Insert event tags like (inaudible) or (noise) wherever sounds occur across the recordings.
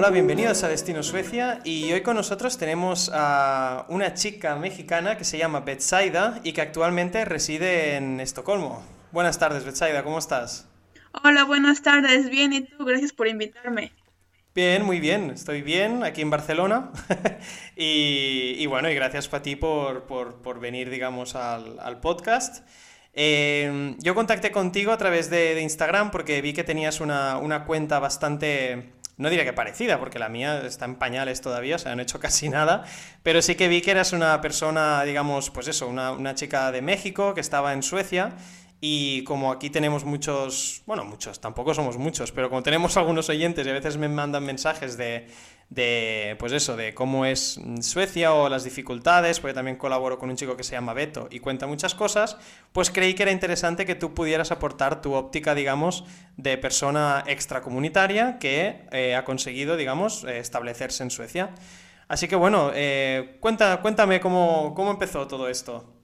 Hola, bienvenidos a Destino Suecia y hoy con nosotros tenemos a una chica mexicana que se llama Betsaida y que actualmente reside en Estocolmo. Buenas tardes, Betsaida, ¿cómo estás? Hola, buenas tardes, bien, ¿y tú? Gracias por invitarme. Bien, muy bien, estoy bien aquí en Barcelona (laughs) y, bueno, y gracias para ti por, venir, digamos, al, podcast. Em, yo contacté contigo a través de, Instagram porque vi que tenías una, una cuenta bastante no diría que parecida, porque la mía está en pañales todavía, o sea, no he hecho casi nada, pero sí que vi que eras una persona, digamos, pues eso, una, una chica de México que estaba en Suecia y como aquí tenemos muchos, bueno, muchos, tampoco somos muchos, pero como tenemos algunos oyentes y a veces me mandan mensajes de, de, pues eso, de cómo es Suecia o las dificultades, porque también colaboro con un chico que se llama Beto y cuenta muchas cosas, pues creí que era interesante que tú pudieras aportar tu óptica, digamos, de persona extracomunitaria que eh, ha conseguido, digamos, eh, establecerse en Suecia. Así que bueno, eh, cuenta, cuéntame cómo, cómo empezó todo esto.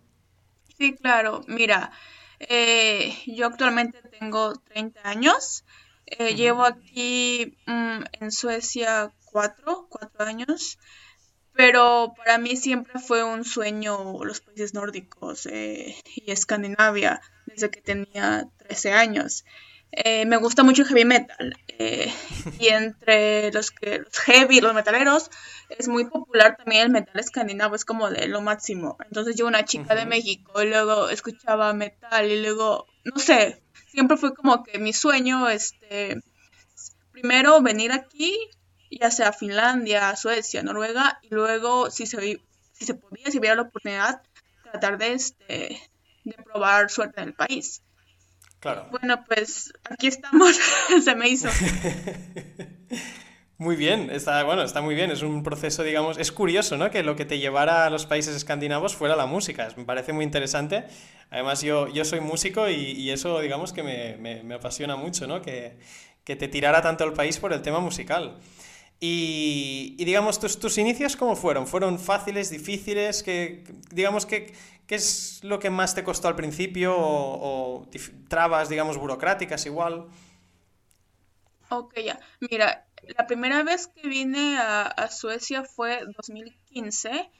Sí, claro, mira. Eh, yo actualmente tengo 30 años. Eh, llevo aquí mm, en Suecia cuatro, cuatro años. Pero para mí siempre fue un sueño los países nórdicos eh, y Escandinavia desde que tenía 13 años. Eh, me gusta mucho el heavy metal. Eh, y entre los que los heavy, los metaleros, es muy popular también el metal escandinavo, es como de lo máximo. Entonces yo una chica de México y luego escuchaba metal y luego, no sé, siempre fue como que mi sueño, este, primero venir aquí, ya sea Finlandia, Suecia, Noruega, y luego si se, si se podía, si hubiera la oportunidad, tratar de, este, de probar suerte en el país. Bueno, pues aquí estamos, (laughs) se me hizo. (laughs) Muy bien, está, bueno, está muy bien, es un proceso, digamos, es curioso, ¿no? Que lo que te llevara a los países escandinavos fuera la música, me parece muy interesante. Además, yo, yo soy músico y, eso, digamos, que me, apasiona mucho, ¿no? Que, que te tirara tanto el país por el tema musical. Y, digamos, tus, tus inicios, ¿cómo fueron? ¿Fueron fáciles, difíciles? Que, digamos, que, ¿qué es lo que más te costó al principio? ¿O, trabas, digamos, burocráticas igual? Ok, ya. Mira, la primera vez que vine a, Suecia fue 2015,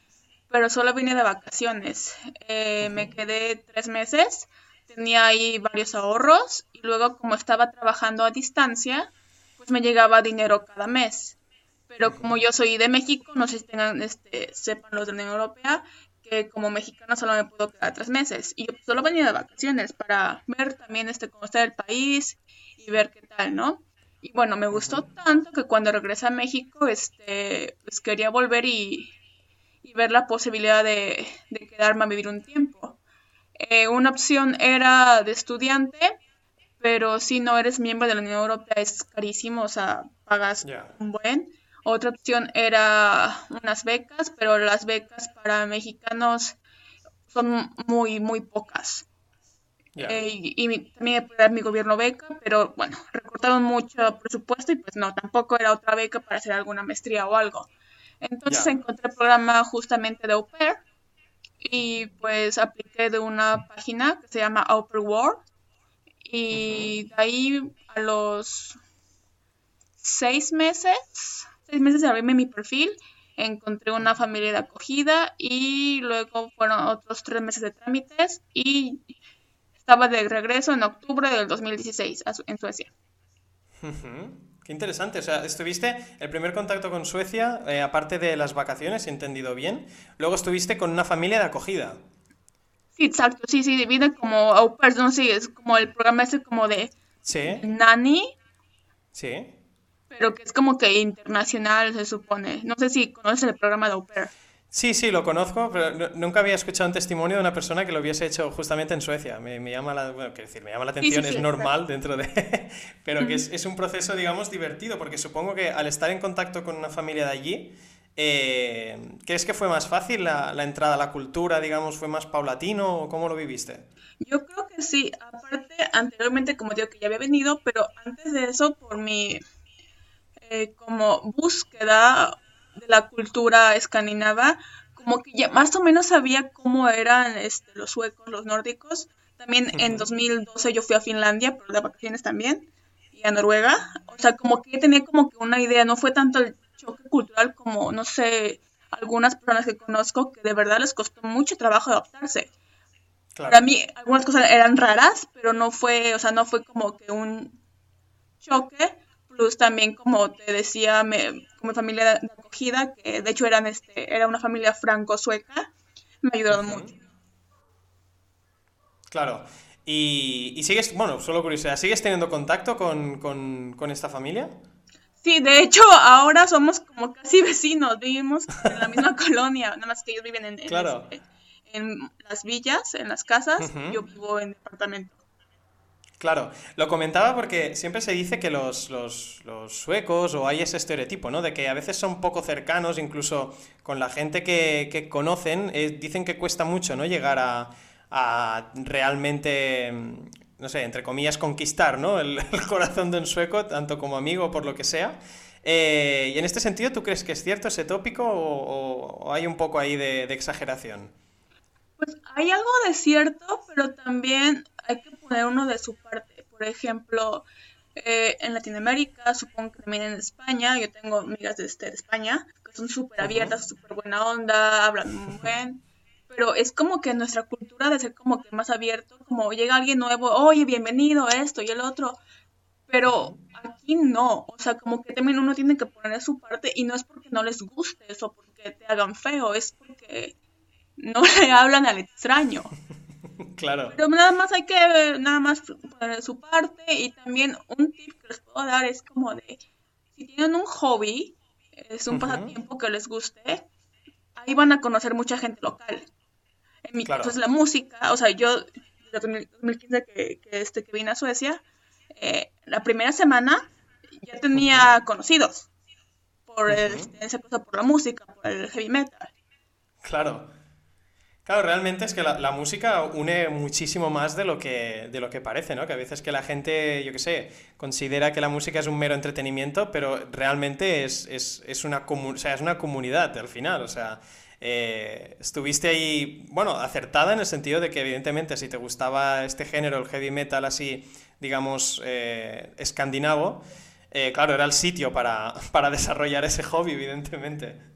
pero solo vine de vacaciones. Eh, me quedé tres meses, tenía ahí varios ahorros y luego como estaba trabajando a distancia, pues me llegaba dinero cada mes pero como yo soy de México, no sé si tengan, este, sepan los de la Unión Europea, que como mexicana solo me puedo quedar tres meses. Y yo solo venía de vacaciones para ver también, este, conocer el país y ver qué tal, ¿no? Y bueno, me gustó tanto que cuando regresé a México, este, pues quería volver y, y ver la posibilidad de, de, quedarme a vivir un tiempo. Eh, una opción era de estudiante, pero si no eres miembro de la Unión Europea es carísimo, o sea, pagas un buen. Otra opción era unas becas, pero las becas para mexicanos son muy, muy pocas. Eh, y, también puede dar mi gobierno beca, pero bueno, recortaron mucho presupuesto y pues no, tampoco era otra beca para hacer alguna maestría o algo. Entonces encontré el programa justamente de Au Pair y pues apliqué de una página que se llama Au Pair World y de ahí a los seis meses seis meses de abrirme mi perfil, encontré una familia de acogida y luego fueron otros tres meses de trámites y estaba de regreso en octubre del 2016 en Suecia. Qué interesante, o sea, estuviste el primer contacto con Suecia, eh, aparte de las vacaciones, he entendido bien, luego estuviste con una familia de acogida. Sí, exacto, sí, sí, vine como au pair, no sé, es como el programa ese como de ¿Sí? Nani. Sí pero que es como que internacional, se supone. No sé si conoces el programa de Au Pair. Sí, sí, lo conozco, pero nunca había escuchado un testimonio de una persona que lo hubiese hecho justamente en Suecia. Me, llama la, bueno, decir, me llama la atención, es normal dentro de... (laughs) pero que es, es, un proceso, digamos, divertido, porque supongo que al estar en contacto con una familia de allí, eh, ¿crees que fue más fácil la, la, entrada a la cultura, digamos, fue más paulatino o cómo lo viviste? Yo creo que sí, aparte, anteriormente, como digo, que ya había venido, pero antes de eso, por mi eh, como búsqueda de la cultura escandinava, como que ya más o menos sabía cómo eran este, los suecos, los nórdicos. También en 2012 yo fui a Finlandia, por de vacaciones también. y a Noruega. O sea, como que tenía como que una idea, no fue tanto el choque cultural como, no sé, algunas personas que conozco que de verdad les costó mucho trabajo adaptarse. Para mí algunas cosas eran raras, pero no fue, o sea, no fue como que un choque, plus también como te decía, me, como familia de acogida, que de hecho eran este, era una familia franco-sueca, me ayudaron mucho. Claro. Y, sigues, bueno, solo curiosidad, ¿sigues teniendo contacto con, con, esta familia? Sí, de hecho, ahora somos como casi vecinos, vivimos en la misma (laughs) colonia, nada más que ellos viven en, claro. Este, en las villas, en las casas, yo vivo en departamento. Claro, lo comentaba porque siempre se dice que los, suecos, o hay ese estereotipo, ¿no? De que a veces son poco cercanos, incluso con la gente que, conocen, eh, dicen que cuesta mucho, ¿no? Llegar a, realmente, no sé, entre comillas, conquistar, ¿no? (laughs) El, corazón de un sueco, tanto como amigo, por lo que sea. Eh, y en este sentido, ¿tú crees que es cierto ese tópico o, hay un poco ahí de exageración? Pues hay algo de cierto, pero también hay que poner uno de su parte. Por ejemplo, eh, en Latinoamérica, supongo que también en España, yo tengo amigas de, este, de España que son súper abiertas, súper buena onda, hablan muy bien. Pero es como que nuestra cultura de ser como que más abierto, como llega alguien nuevo, oye, bienvenido, esto y el otro. Pero aquí no, o sea, como que también uno tiene que poner su parte y no es porque no les guste eso, porque te hagan feo, es porque no (laughs) le hablan al extraño. (laughs) Claro. Pero nada más hay que nada más poner su parte y también un tip que les puedo dar es como de si tienen un hobby, es un pasatiempo que les guste, ahí van a conocer mucha gente local. En mi caso es la música, o sea, yo desde 2015 que, que, este, que vine a Suecia, eh, la primera semana ya tenía conocidos por, este, por la música, por el heavy metal. Claro. Claro, realmente es que la, música une muchísimo más de lo, que, de lo que parece, ¿no? Que a veces que la gente, yo qué sé, considera que la música es un mero entretenimiento, pero realmente es, una, o sea, es una comunidad al final, o sea, eh, estuviste ahí, bueno, acertada en el sentido de que evidentemente si te gustaba este género, el heavy metal así, digamos, eh, escandinavo, eh, claro, era el sitio para, (laughs) para desarrollar ese hobby, evidentemente.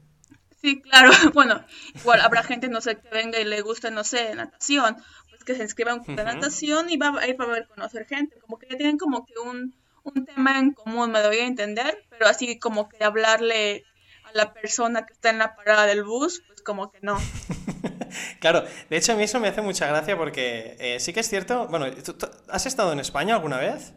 Sí, claro. (laughs) Bueno, igual habrá gente, no sé, que venga y le guste, no sé, natación, pues que se inscriba en de natación y va a ir para ver conocer gente. Como que ya tienen como que un, un tema en común, me doy a entender, pero así como que hablarle a la persona que está en la parada del bus, pues como que no. (laughs) claro, de hecho a mí eso me hace mucha gracia porque eh, sí que es cierto, bueno, has estado en España alguna vez?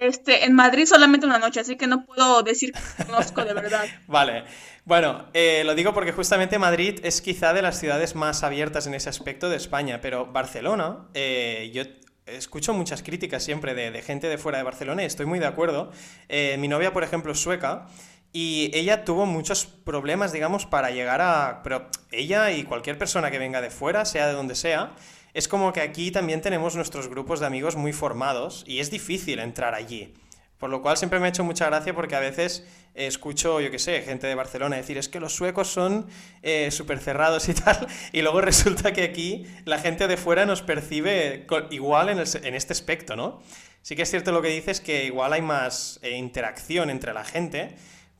Este, en Madrid solamente una noche, así que no puedo decir que conozco de verdad. (laughs) vale. Bueno, eh, lo digo porque justamente Madrid es quizá de las ciudades más abiertas en ese aspecto de España, pero Barcelona, eh, yo escucho muchas críticas siempre de, gente de fuera de Barcelona y estoy muy de acuerdo. Eh, mi novia, por ejemplo, es sueca y ella tuvo muchos problemas, digamos, para llegar a... Pero ella y cualquier persona que venga de fuera, sea de donde sea, es como que aquí también tenemos nuestros grupos de amigos muy formados y es difícil entrar allí. Por lo cual siempre me ha hecho mucha gracia porque a veces escucho, yo qué sé, gente de Barcelona decir es que los suecos son eh, súper cerrados y (laughs) tal, y luego resulta que aquí la gente de fuera nos percibe igual en, este aspecto, ¿no? Sí que es cierto lo que dices que igual hay más eh, interacción entre la gente,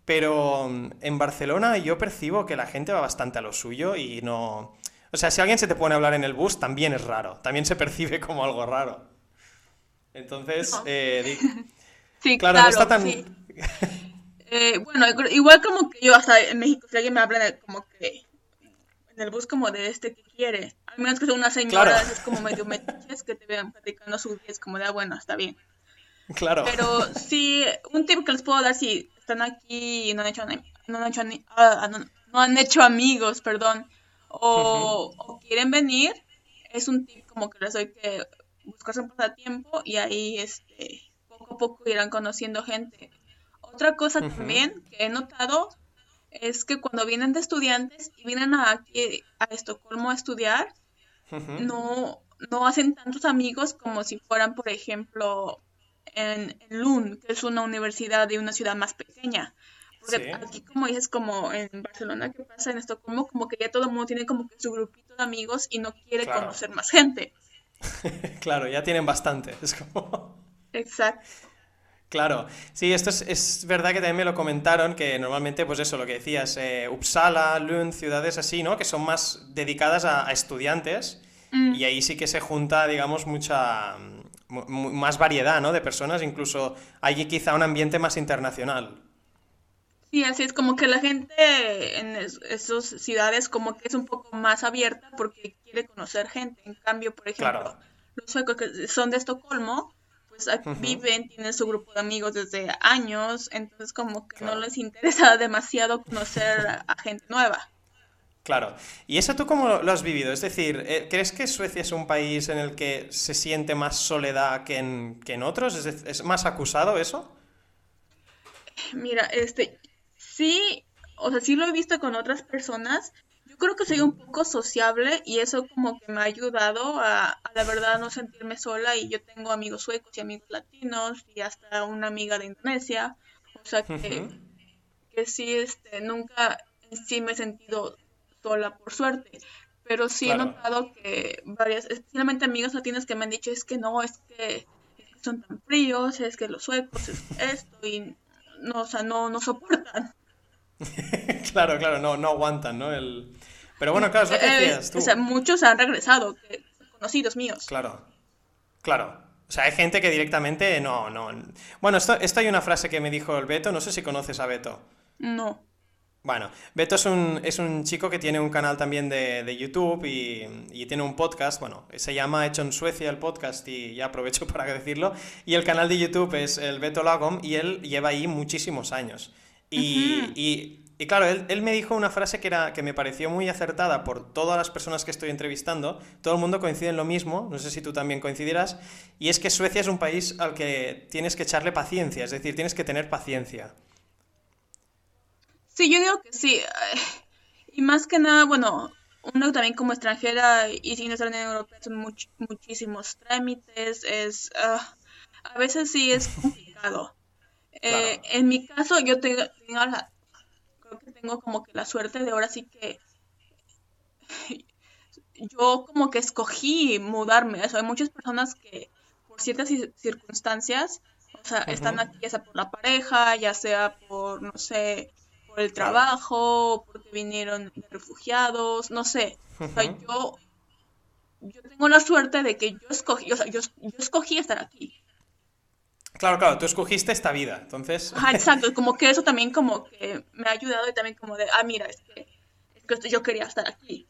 pero mm, en Barcelona yo percibo que la gente va bastante a lo suyo y no o sea, si alguien se te pone a hablar en el bus, también es raro. También se percibe como algo raro. Entonces, eh, (laughs) sí, claro, no está tan... Eh, bueno, igual como que yo hasta en México, si alguien me habla como que en el bus como de este que quiere, al menos que sea una señora, es como medio metiches que te vean platicando su es como de, ah, bueno, está bien. Claro. Pero sí, un tip que les puedo dar si están aquí y no han hecho, no han hecho, ah, no han hecho amigos, perdón, o, quieren venir, es un tip como que les doy que buscarse un pasatiempo y ahí este, poco a poco irán conociendo gente. Otra cosa también que he notado es que cuando vienen de estudiantes y vienen aquí a Estocolmo a estudiar, no, no hacen tantos amigos como si fueran, por ejemplo, en, en Lund, que es una universidad de una ciudad más pequeña. Porque aquí, como dices, como en Barcelona, que pasa en Estocolmo, como que ya todo el mundo tiene como que su grupito de amigos y no quiere conocer más gente. (laughs) claro, ya tienen bastante. Es como. (laughs) Exacto. Claro, sí, esto es, verdad que también me lo comentaron, que normalmente, pues eso, lo que decías, eh, Uppsala, Lund, ciudades así, ¿no? Que son más dedicadas a, estudiantes mm. y ahí sí que se junta, digamos, mucha más variedad, ¿no? De personas, incluso hay quizá un ambiente más internacional. Sí, así es como que la gente en esas ciudades como que es un poco más abierta porque quiere conocer gente. En cambio, por ejemplo, los suecos que son de Estocolmo, pues viven, tienen su grupo de amigos desde años, entonces como que no les interesa (laughs) demasiado conocer a, gente nueva. Claro. ¿Y eso tú cómo lo has vivido? Es decir, eh, ¿crees que Suecia es un país en el que se siente más soledad que en, que en otros? ¿Es, ¿Es, más acusado eso? Mira, este, sí, o sea, sí lo he visto con otras personas, yo creo que soy un poco sociable y eso como que me ha ayudado a, la verdad no sentirme sola y yo tengo amigos suecos y amigos latinos y hasta una amiga de Indonesia, o sea que, que sí, este, nunca sí me he sentido sola por suerte, pero sí he notado que varias, especialmente amigos latinos que me han dicho es que no, es que, son tan fríos, es que los suecos es esto y no, o sea, no, no soportan. (laughs) claro, claro, no, no aguantan, ¿no? El... Pero bueno, claro, es lo que eh, decías tú. O sea, muchos han regresado, conocidos míos. Claro, claro. O sea, hay gente que directamente no, no. Bueno, esto, esto hay una frase que me dijo el Beto, no sé si conoces a Beto. No. Bueno, Beto es un, es un chico que tiene un canal también de, de YouTube y, y, tiene un podcast, bueno, se llama Hecho en Suecia el podcast y ya aprovecho (laughs) para decirlo. Y el canal de YouTube es el Beto Lagom y él lleva ahí muchísimos años. Y, y, claro, él, él, me dijo una frase que, era, que me pareció muy acertada por todas las personas que estoy entrevistando. Todo el mundo coincide en lo mismo, no sé si tú también coincidirás, y es que Suecia es un país al que tienes que echarle paciencia, es decir, tienes que tener paciencia. Sí, yo digo que sí. Y más que nada, bueno, uno también como extranjera y sin estar en Europa son muchísimos trámites, es... Ah, a veces sí es complicado. Eh, en mi caso, yo tengo, creo que tengo como que la suerte de ahora sí que (laughs) yo como que escogí mudarme. hay muchas personas que por ciertas circunstancias, o sea, están aquí ya sea por la pareja, ya sea por, no sé, por el trabajo, porque vinieron de refugiados, no sé. O sea, yo, yo tengo la suerte de que yo escogí, o sea, yo, yo escogí estar aquí. Claro, claro, tú escogiste esta vida, entonces... Ajá, exacto, como que eso también como que me ha ayudado y también como de, ah, mira, es que, es que yo quería estar aquí.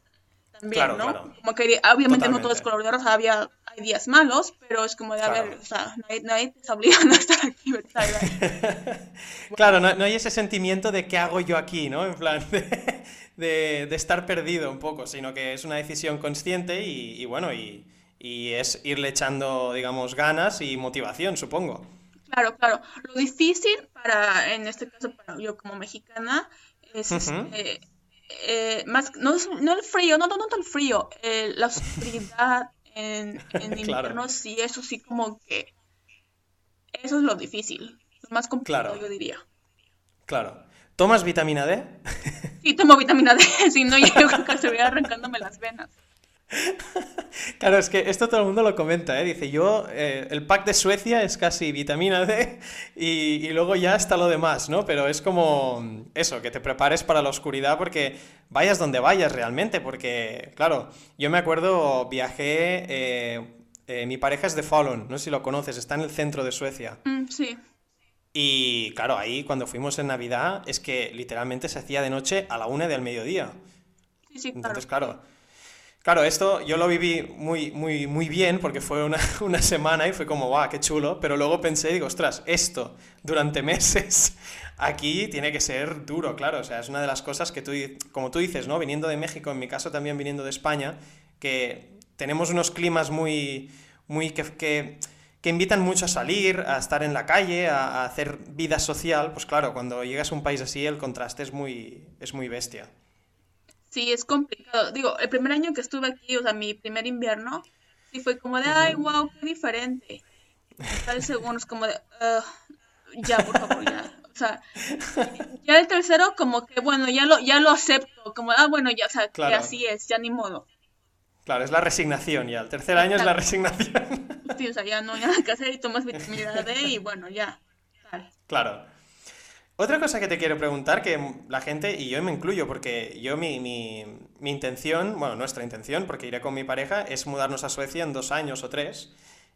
También, ¿no? Claro. Como que obviamente no todo es color de rosa, había, hay días malos, pero es como de, a ver, o sea, nadie, nadie te está obligando a estar aquí, (laughs) claro, no, no, hay ese sentimiento de qué hago yo aquí, ¿no? En plan, (laughs) de, de, de estar perdido un poco, sino que es una decisión consciente y, y bueno, y, y es irle echando, digamos, ganas y motivación, supongo. Claro, claro. Lo difícil para, en este caso, para yo como mexicana, es este, eh, más, no, no, el frío, no, no, no el frío, eh, la oscuridad en, en (laughs) invierno, sí, eso sí como que, eso es lo difícil, lo más complicado, yo diría. Claro. ¿Tomas vitamina D? Sí, tomo vitamina D, (laughs) si no, yo creo que arrancándome las venas. (laughs) Claro, es que esto todo el mundo lo comenta, ¿eh? Dice, yo, eh, el pack de Suecia es casi vitamina D y, luego ya está lo demás, ¿no? Pero es como eso, que te prepares para la oscuridad porque vayas donde vayas realmente, porque, claro, yo me acuerdo, viajé, eh, eh, mi pareja es de Falun, no sé si lo conoces, está en el centro de Suecia. Mm, sí. Y claro, ahí cuando fuimos en Navidad es que literalmente se hacía de noche a la una del mediodía. Sí, sí, claro. Entonces, claro Claro, esto yo lo viví muy, muy, muy bien porque fue una, (laughs) una semana y fue como, guau, qué chulo, pero luego pensé, digo, ostras, esto durante (laughs) meses aquí tiene que ser duro, claro, o sea, es una de las cosas que tú, como tú dices, ¿no? Viniendo de México, en mi caso también viniendo de España, que tenemos unos climas muy, muy que, que, que invitan mucho a salir, a estar en la calle, a, a, hacer vida social, pues claro, cuando llegas a un país así el contraste es muy, es muy bestia. Sí, es complicado. Digo, el primer año que estuve aquí, o sea, mi primer invierno, sí fue como de, ay, wow, qué diferente. El segundo es como de, ya, por favor, ya. O sea, ya el tercero como que, bueno, ya lo, ya lo acepto, como, ah, bueno, ya, o sea, que así es, ya ni modo. Claro, es la resignación ya. El tercer año es la resignación. Sí, o sea, ya no hay nada que hacer y tomas vitamina D y bueno, ya. Claro. Otra cosa que te quiero preguntar, que la gente, y yo me incluyo, porque yo mi, mi, intención, bueno, nuestra intención, porque iré con mi pareja, es mudarnos a Suecia en dos años o tres.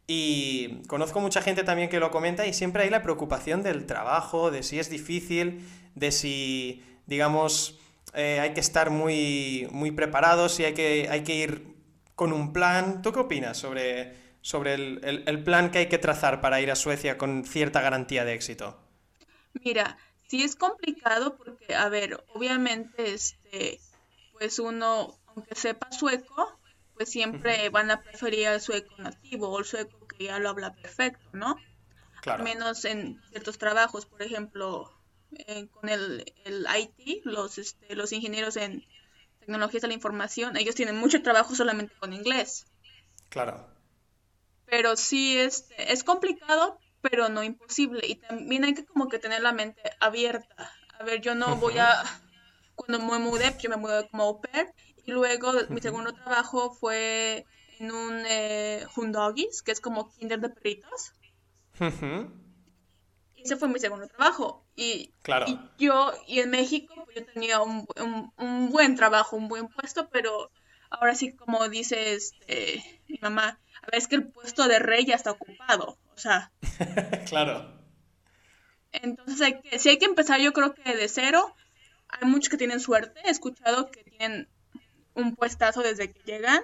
Y conozco mucha gente también que lo comenta y siempre hay la preocupación del trabajo, de si es difícil, de si, digamos, eh, hay que estar muy, muy preparados, si hay que, hay que ir con un plan. ¿Tú qué opinas sobre, sobre el, el plan que hay que trazar para ir a Suecia con cierta garantía de éxito? Mira, sí es complicado porque, a ver, obviamente, este, pues uno, aunque sepa sueco, pues siempre van a preferir el sueco nativo o el sueco que ya lo habla perfecto, ¿no? Claro. Al menos en ciertos trabajos, por ejemplo, con el, el IT, los, este, los ingenieros en tecnologías de la información, ellos tienen mucho trabajo solamente con inglés. Claro. Pero sí, este, es complicado, pero no imposible. Y también hay que como que tener la mente abierta. A ver, yo no voy a... Cuando me mudé, yo me mudé como au pair. Y luego mi segundo trabajo fue en un eh, Hundoggies, que es como kinder de perritos. Y ese fue mi segundo trabajo. Y, claro. y yo, y en México, pues yo tenía un, un, un, buen trabajo, un buen puesto, pero ahora sí, como dice este, mi mamá, a ver, es que el puesto de rey ya está ocupado. O sea. (laughs) claro. Entonces, hay que, si hay que empezar, yo creo que de cero. Hay muchos que tienen suerte. He escuchado que tienen un puestazo desde que llegan.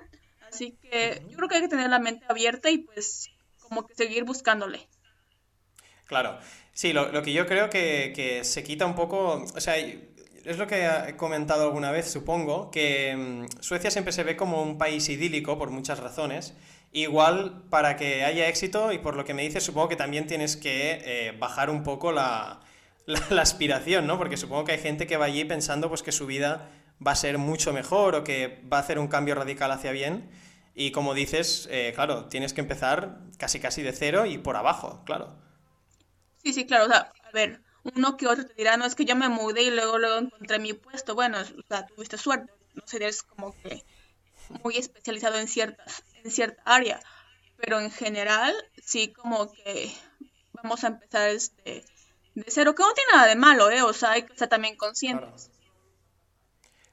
Así que yo creo que hay que tener la mente abierta y pues como que seguir buscándole. Claro. Sí, lo, lo que yo creo que, que, se quita un poco. O sea, es lo que he comentado alguna vez, supongo, que mm, Suecia siempre se ve como un país idílico por muchas razones. Igual, para que haya éxito, y por lo que me dices, supongo que también tienes que eh, bajar un poco la, aspiración, ¿no? Porque supongo que hay gente que va allí pensando pues, que su vida va a ser mucho mejor o que va a hacer un cambio radical hacia bien. Y como dices, eh, claro, tienes que empezar casi casi de cero y por abajo, claro. Sí, sí, claro. O sea, a ver, uno que otro te dirá, no, es que yo me mudé y luego, luego encontré mi puesto. Bueno, o sea, tuviste suerte. No sé, como que muy especializado en ciertas en cierta área, pero en general sí como que vamos a empezar este de cero, que no tiene nada de malo, ¿eh? O sea, hay que estar también conscientes.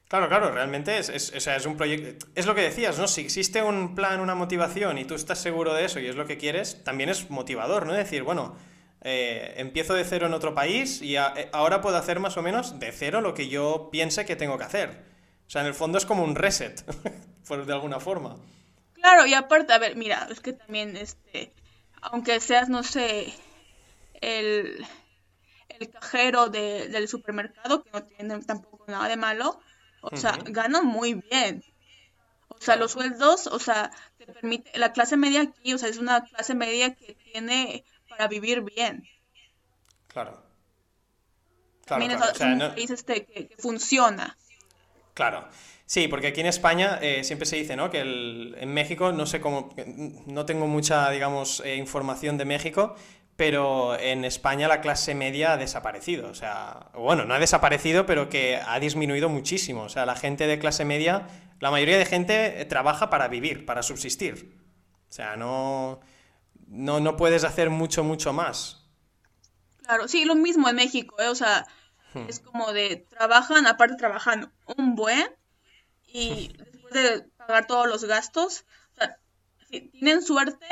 Claro. Claro, realmente es, es, o sea, es un proyecto. Es lo que decías, ¿no? Si existe un plan, una motivación y tú estás seguro de eso y es lo que quieres, también es motivador, ¿no? Decir, bueno, eh, empiezo de cero en otro país y eh, ahora puedo hacer más o menos de cero lo que yo piense que tengo que hacer. O sea, en el fondo es como un reset, (laughs) por de alguna forma. Claro, y aparte, a ver, mira, es que también, este, aunque seas, no sé, el, el cajero de, del supermercado, que no tiene tampoco nada de malo, o sea, ganan muy bien. O sea, los sueldos, o sea, te permite, la clase media aquí, o sea, es una clase media que tiene para vivir bien. Claro. claro También claro. es, o sea, un no... país este, que, que funciona. Claro. Sí, porque aquí en España eh, siempre se dice, ¿no? Que el, en México, no sé cómo, no tengo mucha, digamos, eh, información de México, pero en España la clase media ha desaparecido. O sea, bueno, no ha desaparecido, pero que ha disminuido muchísimo. O sea, la gente de clase media, la mayoría de gente eh, trabaja para vivir, para subsistir. O sea, no, no, no puedes hacer mucho, mucho más. Claro, sí, lo mismo en México, ¿eh? O sea, hmm. es como de trabajan, aparte trabajan un buen y después de pagar todos los gastos, o sea, si tienen suerte,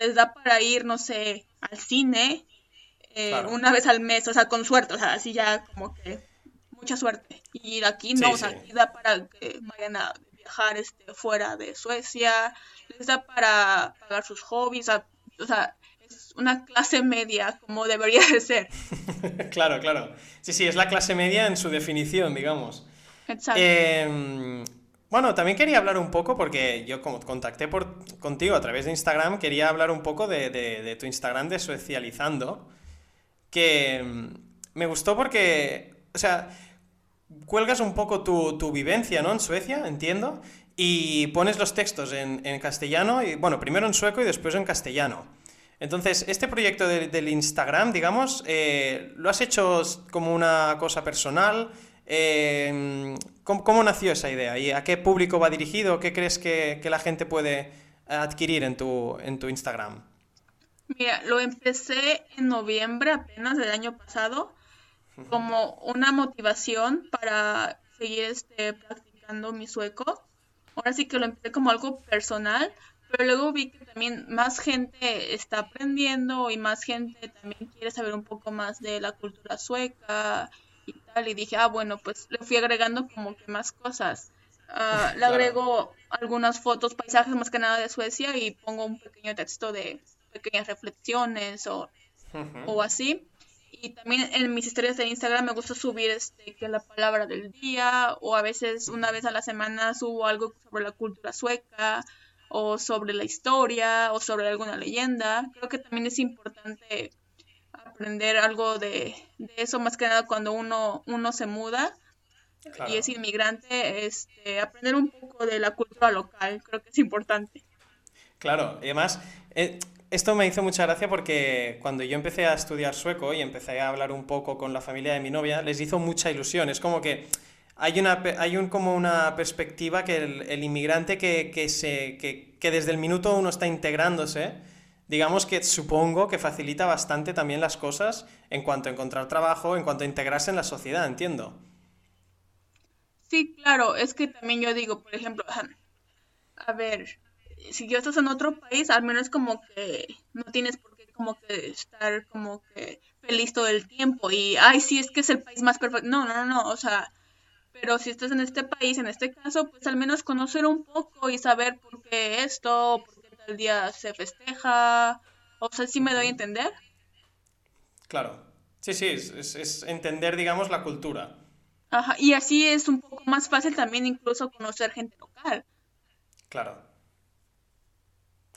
les da para ir, no sé, al cine eh, claro. una vez al mes, o sea, con suerte, o sea, así ya como que mucha suerte. Y aquí no, sí, o sea, sí. les da para que vayan a viajar este, fuera de Suecia, les da para pagar sus hobbies, o sea, es una clase media como debería de ser. (laughs) claro, claro. Sí, sí, es la clase media en su definición, digamos. Exacto. Eh, bueno, también quería hablar un poco, porque yo como contacté por, contigo a través de Instagram, quería hablar un poco de, de, de tu Instagram de Socializando, que mm, me gustó porque, o sea, cuelgas un poco tu, tu vivencia, ¿no? En Suecia, entiendo, y pones los textos en, en, castellano, y bueno, primero en sueco y después en castellano. Entonces, este proyecto de, del Instagram, digamos, eh, ¿lo has hecho como una cosa personal? Eh, ¿cómo, ¿cómo, nació esa idea? ¿Y a qué público va dirigido? ¿Qué crees que, que la gente puede adquirir en tu, en tu Instagram? Mira, lo empecé en noviembre apenas del año pasado como una motivación para seguir este, practicando mi sueco. Ahora sí que lo empecé como algo personal, pero luego vi que también más gente está aprendiendo y más gente también quiere saber un poco más de la cultura sueca y tal. Y dije, ah, bueno, pues le fui agregando como que más cosas. Ah, le (laughs) agrego algunas fotos, paisajes más que nada de Suecia y pongo un pequeño texto de pequeñas reflexiones o, o así. Y también en mis historias de Instagram me gusta subir este que la palabra del día o a veces una vez a la semana subo algo sobre la cultura sueca o sobre la historia o sobre alguna leyenda. Creo que también es importante aprender algo de, eso más que nada cuando uno, uno se muda y es inmigrante, este, aprender un poco de la cultura local, creo que es importante. Claro, y además, eh, esto me hizo mucha gracia porque cuando yo empecé a estudiar sueco y empecé a hablar un poco con la familia de mi novia, les hizo mucha ilusión. Es como que hay, una, hay un, como una perspectiva que el, inmigrante que, que, se, que, que desde el minuto uno está integrándose, digamos que supongo que facilita bastante también las cosas en cuanto a encontrar trabajo, en cuanto a integrarse en la sociedad, entiendo. Sí, claro, es que también yo digo, por ejemplo, a ver, si yo estás en otro país, al menos como que no tienes por qué como que estar como que feliz todo el tiempo y, ay, sí, es que es el país más perfecto. No, no, no, o sea, pero si estás en este país, en este caso, pues al menos conocer un poco y saber por qué esto, por qué tal día se festeja, o sea, sí me doy a entender. Claro, sí, sí, es, es entender, digamos, la cultura. Ajá, y así es un poco más fácil también incluso conocer gente local. Claro.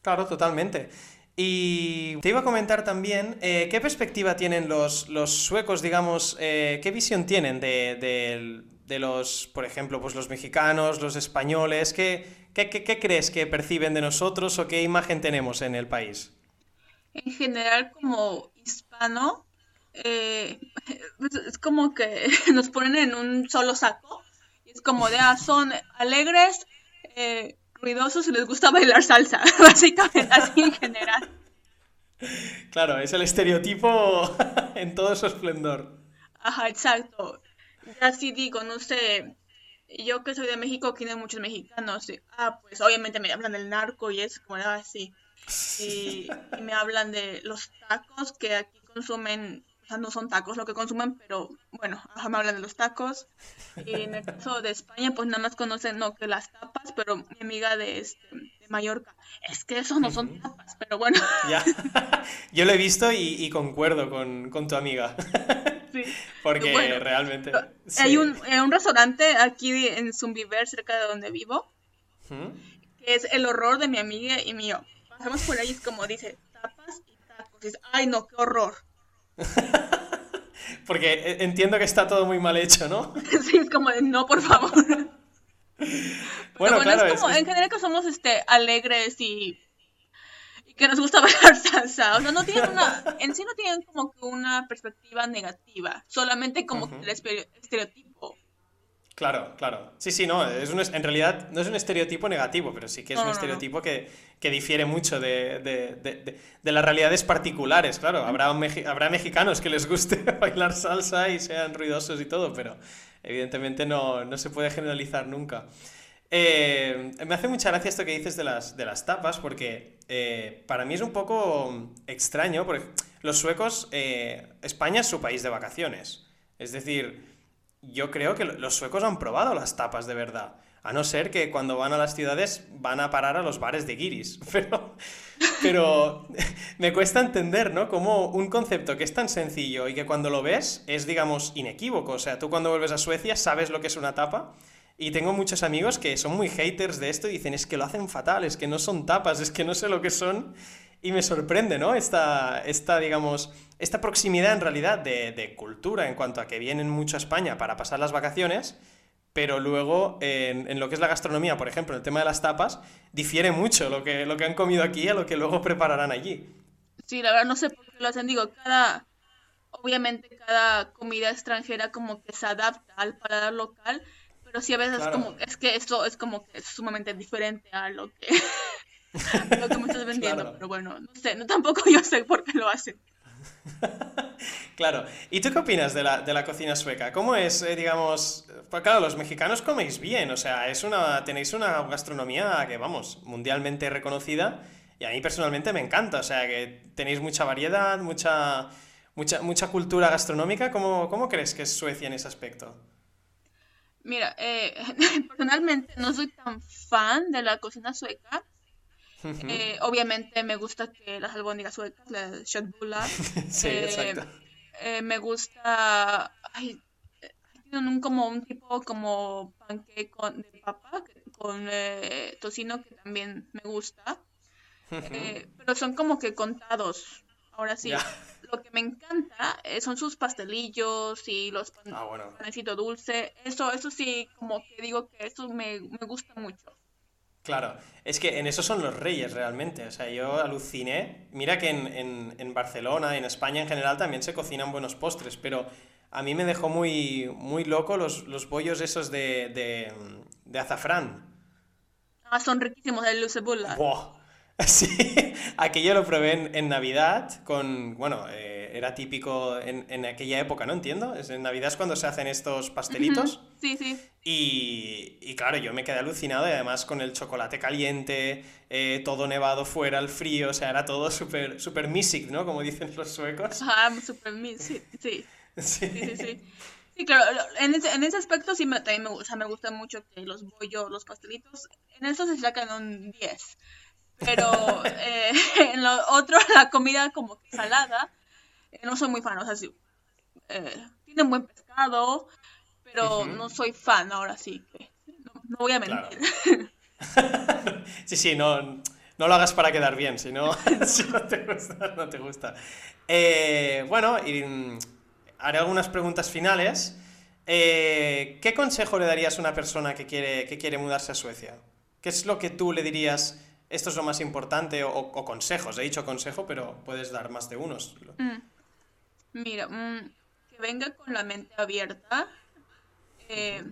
Claro, totalmente. Y te iba a comentar también, eh, ¿qué perspectiva tienen los, los suecos, digamos, eh, qué visión tienen de, los, por ejemplo, pues los mexicanos, los españoles? ¿Qué, qué, crees que perciben de nosotros o qué imagen tenemos en el país? En general, como hispano, eh, es como que (laughs) nos ponen en un solo saco. Es como de, ah, son alegres, ruidosos y les gusta (laughs) bailar salsa, (laughs) básicamente así en general. Claro, es el estereotipo en todo su esplendor. Ajá, exacto. Ya sí digo, no sé, yo que soy de México, aquí hay muchos mexicanos. ah, pues obviamente me hablan del narco y es como, así. Ah, y, (laughs) y me hablan de los tacos que aquí consumen no son tacos lo que consumen, pero bueno, me hablan de los tacos. Y en el caso de España, pues nada más conocen, no, que las tapas, pero mi amiga de, este, de Mallorca, es que eso no son tapas, pero bueno. Ya, (laughs) yo lo he visto y, concuerdo con, tu amiga. (laughs) (laughs) Sí. Porque realmente... Hay un, eh, un, restaurante aquí en Zumbiver, cerca de donde vivo, que es el horror de mi amiga y mío. Pasamos por ahí y es como dice, tapas y tacos. ay no, qué horror. (laughs) Porque e, entiendo que está todo muy mal hecho, ¿no? (laughs) sí, es como de no, por favor. bueno, claro, es como, en general que somos este, alegres y, y que nos gusta (laughs) bailar salsa. O sea, no tienen una, en sí no tienen como que una perspectiva negativa, solamente como que el estereotipo Claro, claro. Sí, sí, no, es un, en realidad no es un estereotipo negativo, pero sí que es un estereotipo que, difiere mucho de, las realidades particulares, claro. Habrá, habrá mexicanos que les guste (laughs) bailar salsa y sean ruidosos y todo, pero evidentemente no, se puede generalizar nunca. Eh, me hace mucha gracia esto que dices de las, de las tapas, porque eh, para mí es un poco extraño, porque los suecos, eh, España es su país de vacaciones. Es decir, yo creo que los suecos han probado las tapas de verdad. A no ser que cuando van a las ciudades van a parar a los bares de guiris. (laughs) Pero, pero (laughs) me cuesta entender, ¿no? Como un concepto que es tan sencillo y que cuando lo ves es, digamos, inequívoco. O sea, tú cuando vuelves a Suecia sabes lo que es una tapa. Y tengo muchos amigos que son muy haters de esto y dicen, es que lo hacen fatal, es que no son tapas, es que no sé lo que son. Y me sorprende, ¿no? Esta, esta digamos, esta proximidad en realidad de, cultura en cuanto a que vienen mucho a España para pasar las vacaciones, pero luego en, lo que es la gastronomía, por ejemplo, el tema de las tapas, difiere mucho lo que, lo que han comido aquí a lo que luego prepararán allí. Sí, la verdad no sé por qué lo hacen, digo, cada, obviamente cada comida extranjera como que se adapta al paladar local, pero sí a veces como, es que esto es como que es sumamente diferente a lo que (laughs) lo que me estás vendiendo, pero bueno, no sé, no, tampoco yo sé por qué lo hacen. (laughs) claro. ¿Y tú qué opinas de la, de la cocina sueca? ¿Cómo es, eh, digamos, pues claro, los mexicanos coméis bien, o sea, es una, tenéis una gastronomía que, vamos, mundialmente reconocida y a mí personalmente me encanta, o sea, que tenéis mucha variedad, mucha, mucha, mucha cultura gastronómica. ¿Cómo, ¿Cómo crees que es Suecia en ese aspecto? Mira, eh, (laughs) personalmente no soy tan fan de la cocina sueca. Eh, obviamente me gusta que las albóndigas suecas, las shotbullar. (laughs) sí, eh, exacto. me gusta. Ay, tienen un, como un tipo como panque con, de papa con tocino que también me gusta. pero son como que contados. Ahora sí, lo que me encanta eh, son sus pastelillos y los pan ah, dulce. Eso, eso sí, como que digo que eso me, gusta mucho. Claro, es que en eso son los reyes realmente. O sea, yo aluciné. Mira que en, en, Barcelona, en España en general también se cocinan buenos postres, pero a mí me dejó muy, muy loco los, los bollos esos de, de, azafrán. Ah, son riquísimos, el lucebulla. (laughs) Sí, aquello lo probé en, Navidad con, bueno, eh, era típico en, aquella época, ¿no? Entiendo. en Navidad es cuando se hacen estos pastelitos. Sí, sí. Y, claro, yo me quedé alucinado y además con el chocolate caliente, eh, todo nevado fuera, el frío, o sea, era todo súper super music, ¿no? Como dicen los suecos. Ah, súper music, (laughs) sí. Sí, sí, sí. sí. claro, en ese, en ese aspecto sí me, también me, o me gusta mucho que los bollos, los pastelitos, en eso se sacan un 10. Pero eh, (laughs) en lo otro, (laughs) la comida como que salada, eh, no soy muy fan. O sea, sí, eh, tienen buen pescado, pero no soy fan ahora sí. No, voy a mentir. (laughs) sí, sí, no, no lo hagas para quedar bien, si no, si no te gusta, no te gusta. bueno, y, mm, haré algunas preguntas finales. ¿Qué consejo le darías a una persona que quiere, que quiere mudarse a Suecia? ¿Qué es lo que tú le dirías esto es lo más importante, o, consejos, he dicho consejo, pero puedes dar más de unos. Mm. Mira, mm, que venga con la mente abierta, eh,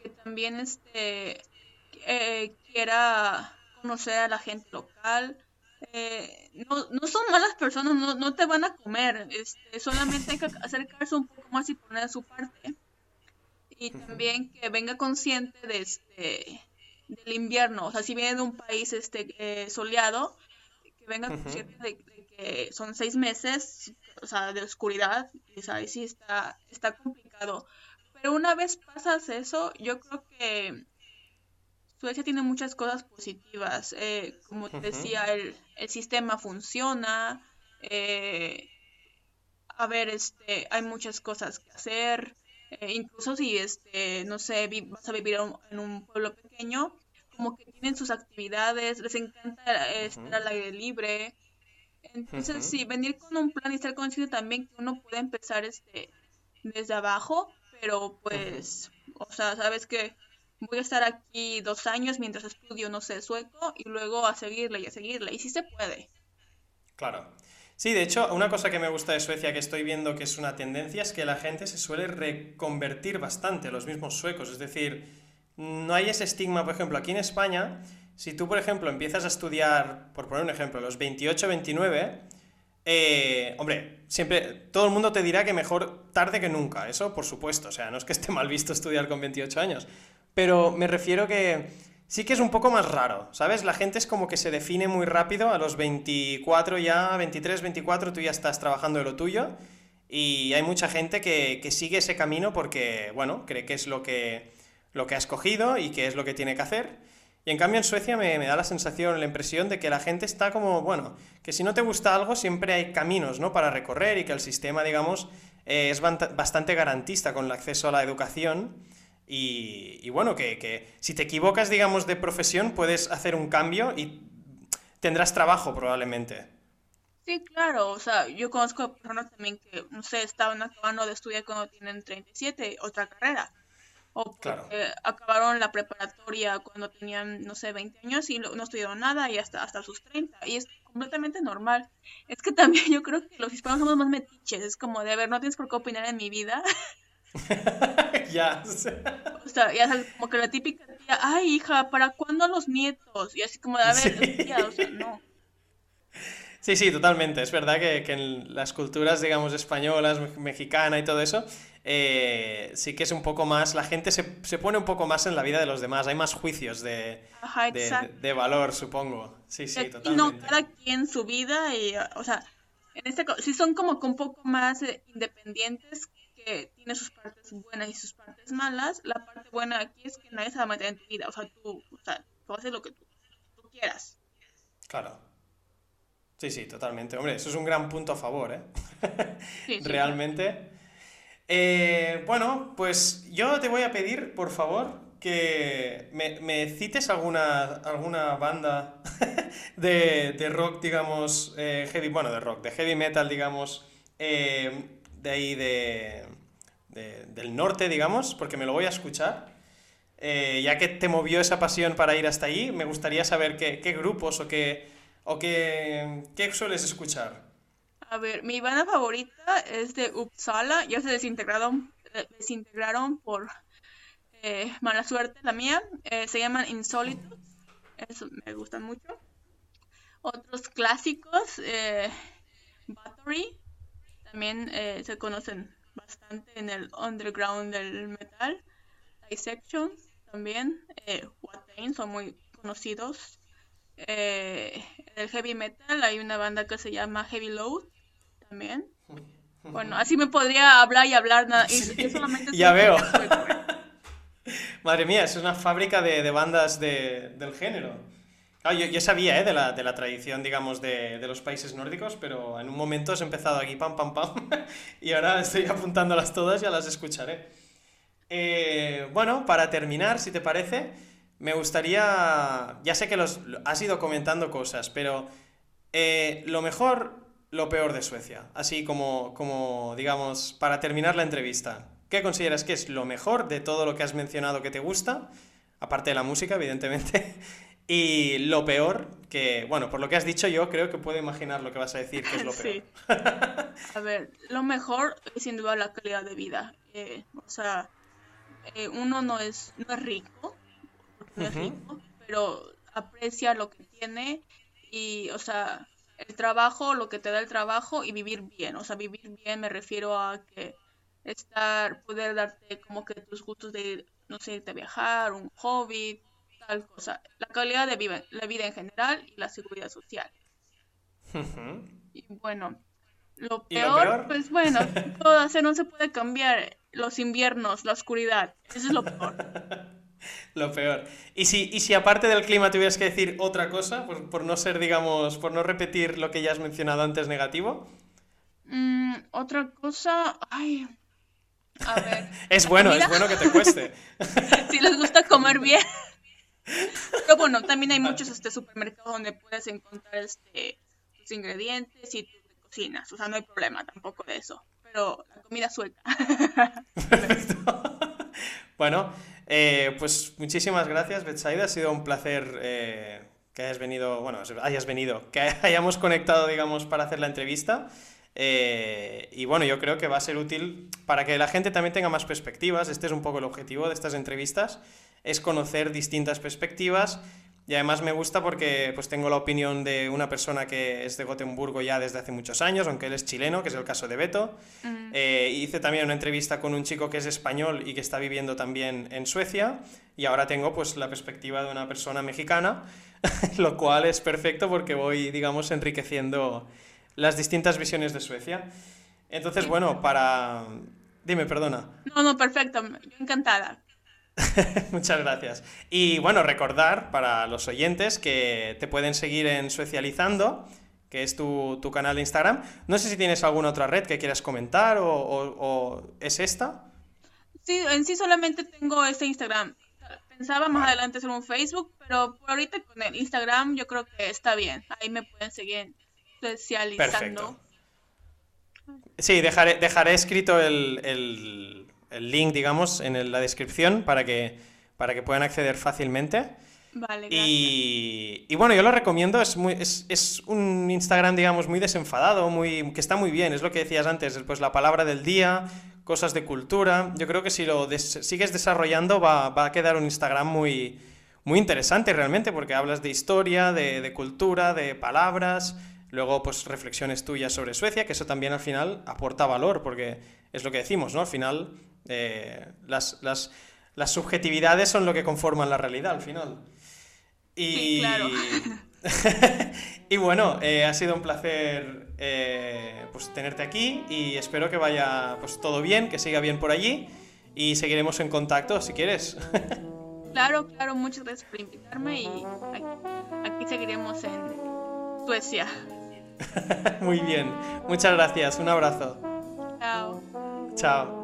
que también este, eh, quiera conocer a la gente local. Eh, no, no, son malas personas, no, no te van a comer, este, solamente hay que acercarse un poco más y poner su parte. Y también que venga consciente de este del invierno. O sea, si viene de un país este eh, soleado, que venga consciente de, que son seis meses, o sea, de oscuridad, y ahí sí está, está complicado. Pero una vez pasas eso, yo creo que Suecia tiene muchas cosas positivas. Eh, como te decía, el, el, sistema funciona. Eh, a ver, este, hay muchas cosas que hacer. Incluso si, este, no sé, vas a vivir en un pueblo pequeño, como que tienen sus actividades, les encanta estar al aire libre. Entonces, sí, venir con un plan y estar consciente también que uno puede empezar este desde abajo, pero pues, o sea, sabes que voy a estar aquí dos años mientras estudio, no sé, sueco, y luego a seguirle y a seguirle, y sí se puede. Claro. Sí, de hecho, una cosa que me gusta de Suecia que estoy viendo que es una tendencia es que la gente se suele reconvertir bastante, los mismos suecos, es decir, no hay ese estigma, por ejemplo, aquí en España, si tú, por ejemplo, empiezas a estudiar, por poner un ejemplo, los 28, 29, eh, hombre, siempre todo el mundo te dirá que mejor tarde que nunca, eso por supuesto, o sea, no es que esté mal visto estudiar con 28 años, pero me refiero que sí que es un poco más raro, ¿sabes? La gente es como que se define muy rápido, a los 24 ya, 23, 24 tú ya estás trabajando de lo tuyo y hay mucha gente que, que sigue ese camino porque, bueno, cree que es lo que lo que ha escogido y qué es lo que tiene que hacer. Y en cambio en Suecia me, da la sensación, la impresión de que la gente está como, bueno, que si no te gusta algo siempre hay caminos, ¿no? Para recorrer y que el sistema, digamos, eh, es bastante garantista con el acceso a la educación. Y, bueno, que, que, si te equivocas, digamos, de profesión, puedes hacer un cambio y tendrás trabajo probablemente. Sí, claro, o sea, yo conozco personas también que, no sé, estaban acabando de estudiar cuando tienen 37, otra carrera o porque acabaron la preparatoria cuando tenían, no sé, 20 años y no estudiaron nada y hasta, hasta sus 30. Y es completamente normal. Es que también (laughs) yo creo que los hispanos somos más metiches. Es como de, a ver, no tienes por qué opinar en mi vida. (laughs) (laughs) ya. O sea, ya sabes, como que la típica tía, ay, hija, ¿para cuándo los nietos? Y así como de, a ver, tía, o sea, no. (laughs) Sí, sí, totalmente. Es verdad que, que en las culturas, digamos, españolas, mexicana y todo eso, eh, sí que es un poco más, la gente se, se, pone un poco más en la vida de los demás, hay más juicios de, de, de, valor, supongo. Sí, sí, totalmente. Y no, cada quien su vida y, o sea, en este sí son como que un poco más eh, independientes, que tiene sus partes buenas y sus partes malas. La parte buena aquí es que nadie se va a meter en tu vida, o sea, tú, o sea, tú haces lo que tú, tú quieras. Claro. Sí, sí, totalmente. Hombre, eso es un gran punto a favor, ¿eh? (laughs) Sí, sí, Realmente. Eh, bueno, pues yo te voy a pedir, por favor, que me, cites alguna, alguna banda (laughs) de, rock, digamos, eh, heavy, bueno, de rock, de heavy metal, digamos, eh, de ahí de, del norte, digamos, porque me lo voy a escuchar. ya que te movió esa pasión para ir hasta allí, me gustaría saber qué, grupos o qué, o qué, qué sueles escuchar. A ver, mi banda favorita es de Uppsala. Ya se desintegraron, desintegraron por eh, mala suerte la mía. Eh, se llaman Insólitos. Eso me gustan mucho. Otros clásicos, eh, Battery. También se conocen bastante en el underground del metal. Dissection también. Eh, son muy conocidos. en el heavy metal hay una banda que se llama Heavy Load también. Bueno, así me podría hablar y hablar. Y, ya veo. (laughs) Madre mía, es una fábrica de, bandas del género. Ah, yo, sabía ¿eh? de, la, de, la, tradición, digamos, de, los países nórdicos, pero en un momento he empezado aquí, pam, pam, pam, (laughs) y ahora estoy apuntándolas todas y ya las escucharé. Eh, bueno, para terminar, si te parece, me gustaría, ya sé que los, has ido comentando cosas, pero eh, lo mejor lo peor de Suecia? Así como, como, digamos, para terminar la entrevista. ¿Qué consideras que es lo mejor de todo lo que has mencionado que te gusta? Aparte de la música, evidentemente. (laughs) Y lo peor, que, bueno, por lo que has dicho yo creo que puedo imaginar lo que vas a decir, que es lo (laughs) peor. a ver, lo mejor es sin duda la calidad de vida. Eh, o sea, eh, uno no es, no es rico, no es rico, pero aprecia lo que tiene y, o sea, el trabajo, lo que te da el trabajo y vivir bien. O sea, vivir bien me refiero a que estar, poder darte como que tus gustos de, no sé, de viajar, un hobby, tal cosa. La calidad de vida, la vida en general y la seguridad social. y bueno, lo peor, pues bueno, (laughs) todo no se puede cambiar. Los inviernos, la oscuridad, eso es lo peor. (laughs) Lo peor. ¿Y si, y si aparte del clima tuvieras que decir otra cosa, por, por, no ser, digamos, por no repetir lo que ya has mencionado antes negativo? Mm, otra cosa, ay, a ver. (laughs) es bueno, es bueno que te cueste. si les gusta comer bien. Pero bueno, también hay muchos este, supermercados donde puedes encontrar este, tus ingredientes y te cocinas. O sea, no hay problema tampoco de eso. Pero la comida suelta. Perfecto. (laughs) Bueno, eh, pues muchísimas gracias, Betsaida. Ha sido un placer eh, que hayas venido, bueno, hayas venido, que (laughs) hayamos conectado, digamos, para hacer la entrevista. Eh, y bueno, yo creo que va a ser útil para que la gente también tenga más perspectivas. Este es un poco el objetivo de estas entrevistas, es conocer distintas perspectivas y además me gusta porque pues tengo la opinión de una persona que es de Gotemburgo ya desde hace muchos años, aunque él es chileno, que es el caso de Beto. Mm. Eh, hice también una entrevista con un chico que es español y que está viviendo también en Suecia. Y ahora tengo pues la perspectiva de una persona mexicana, (laughs) lo cual es perfecto porque voy, digamos, enriqueciendo las distintas visiones de Suecia. Entonces, bueno, para... Dime, perdona. No, no, perfecto. Encantada. (laughs) Muchas gracias. Y bueno, recordar para los oyentes que te pueden seguir en Suecializando, que es tu, canal de Instagram. No sé si tienes alguna otra red que quieras comentar o, es esta. Sí, en sí solamente tengo este Instagram. Pensaba más adelante hacer un Facebook, pero por ahorita con el Instagram yo creo que está bien. Ahí me pueden seguir Suecializando. Sí, dejaré, dejaré escrito el el link, digamos, en la descripción para que, para que puedan acceder fácilmente. Vale, y, y, bueno, yo lo recomiendo, es, muy, es, es, un Instagram, digamos, muy desenfadado, muy, que está muy bien, es lo que decías antes, pues la palabra del día, cosas de cultura. Yo creo que si lo sigues desarrollando va, va, a quedar un Instagram muy, muy interesante realmente, porque hablas de historia, de, de cultura, de palabras, luego pues reflexiones tuyas sobre Suecia, que eso también al final aporta valor, porque es lo que decimos, ¿no? Al final eh, las, las, las, subjetividades son lo que conforman la realidad, al final. Y, claro. (laughs) y bueno, eh, ha sido un placer eh, pues, tenerte aquí y espero que vaya pues, todo bien, que siga bien por allí y seguiremos en contacto si quieres. (laughs) Claro, claro, muchas gracias por invitarme y aquí, seguiremos en Suecia. (laughs) Muy bien, muchas gracias, un abrazo. Chao. Chao.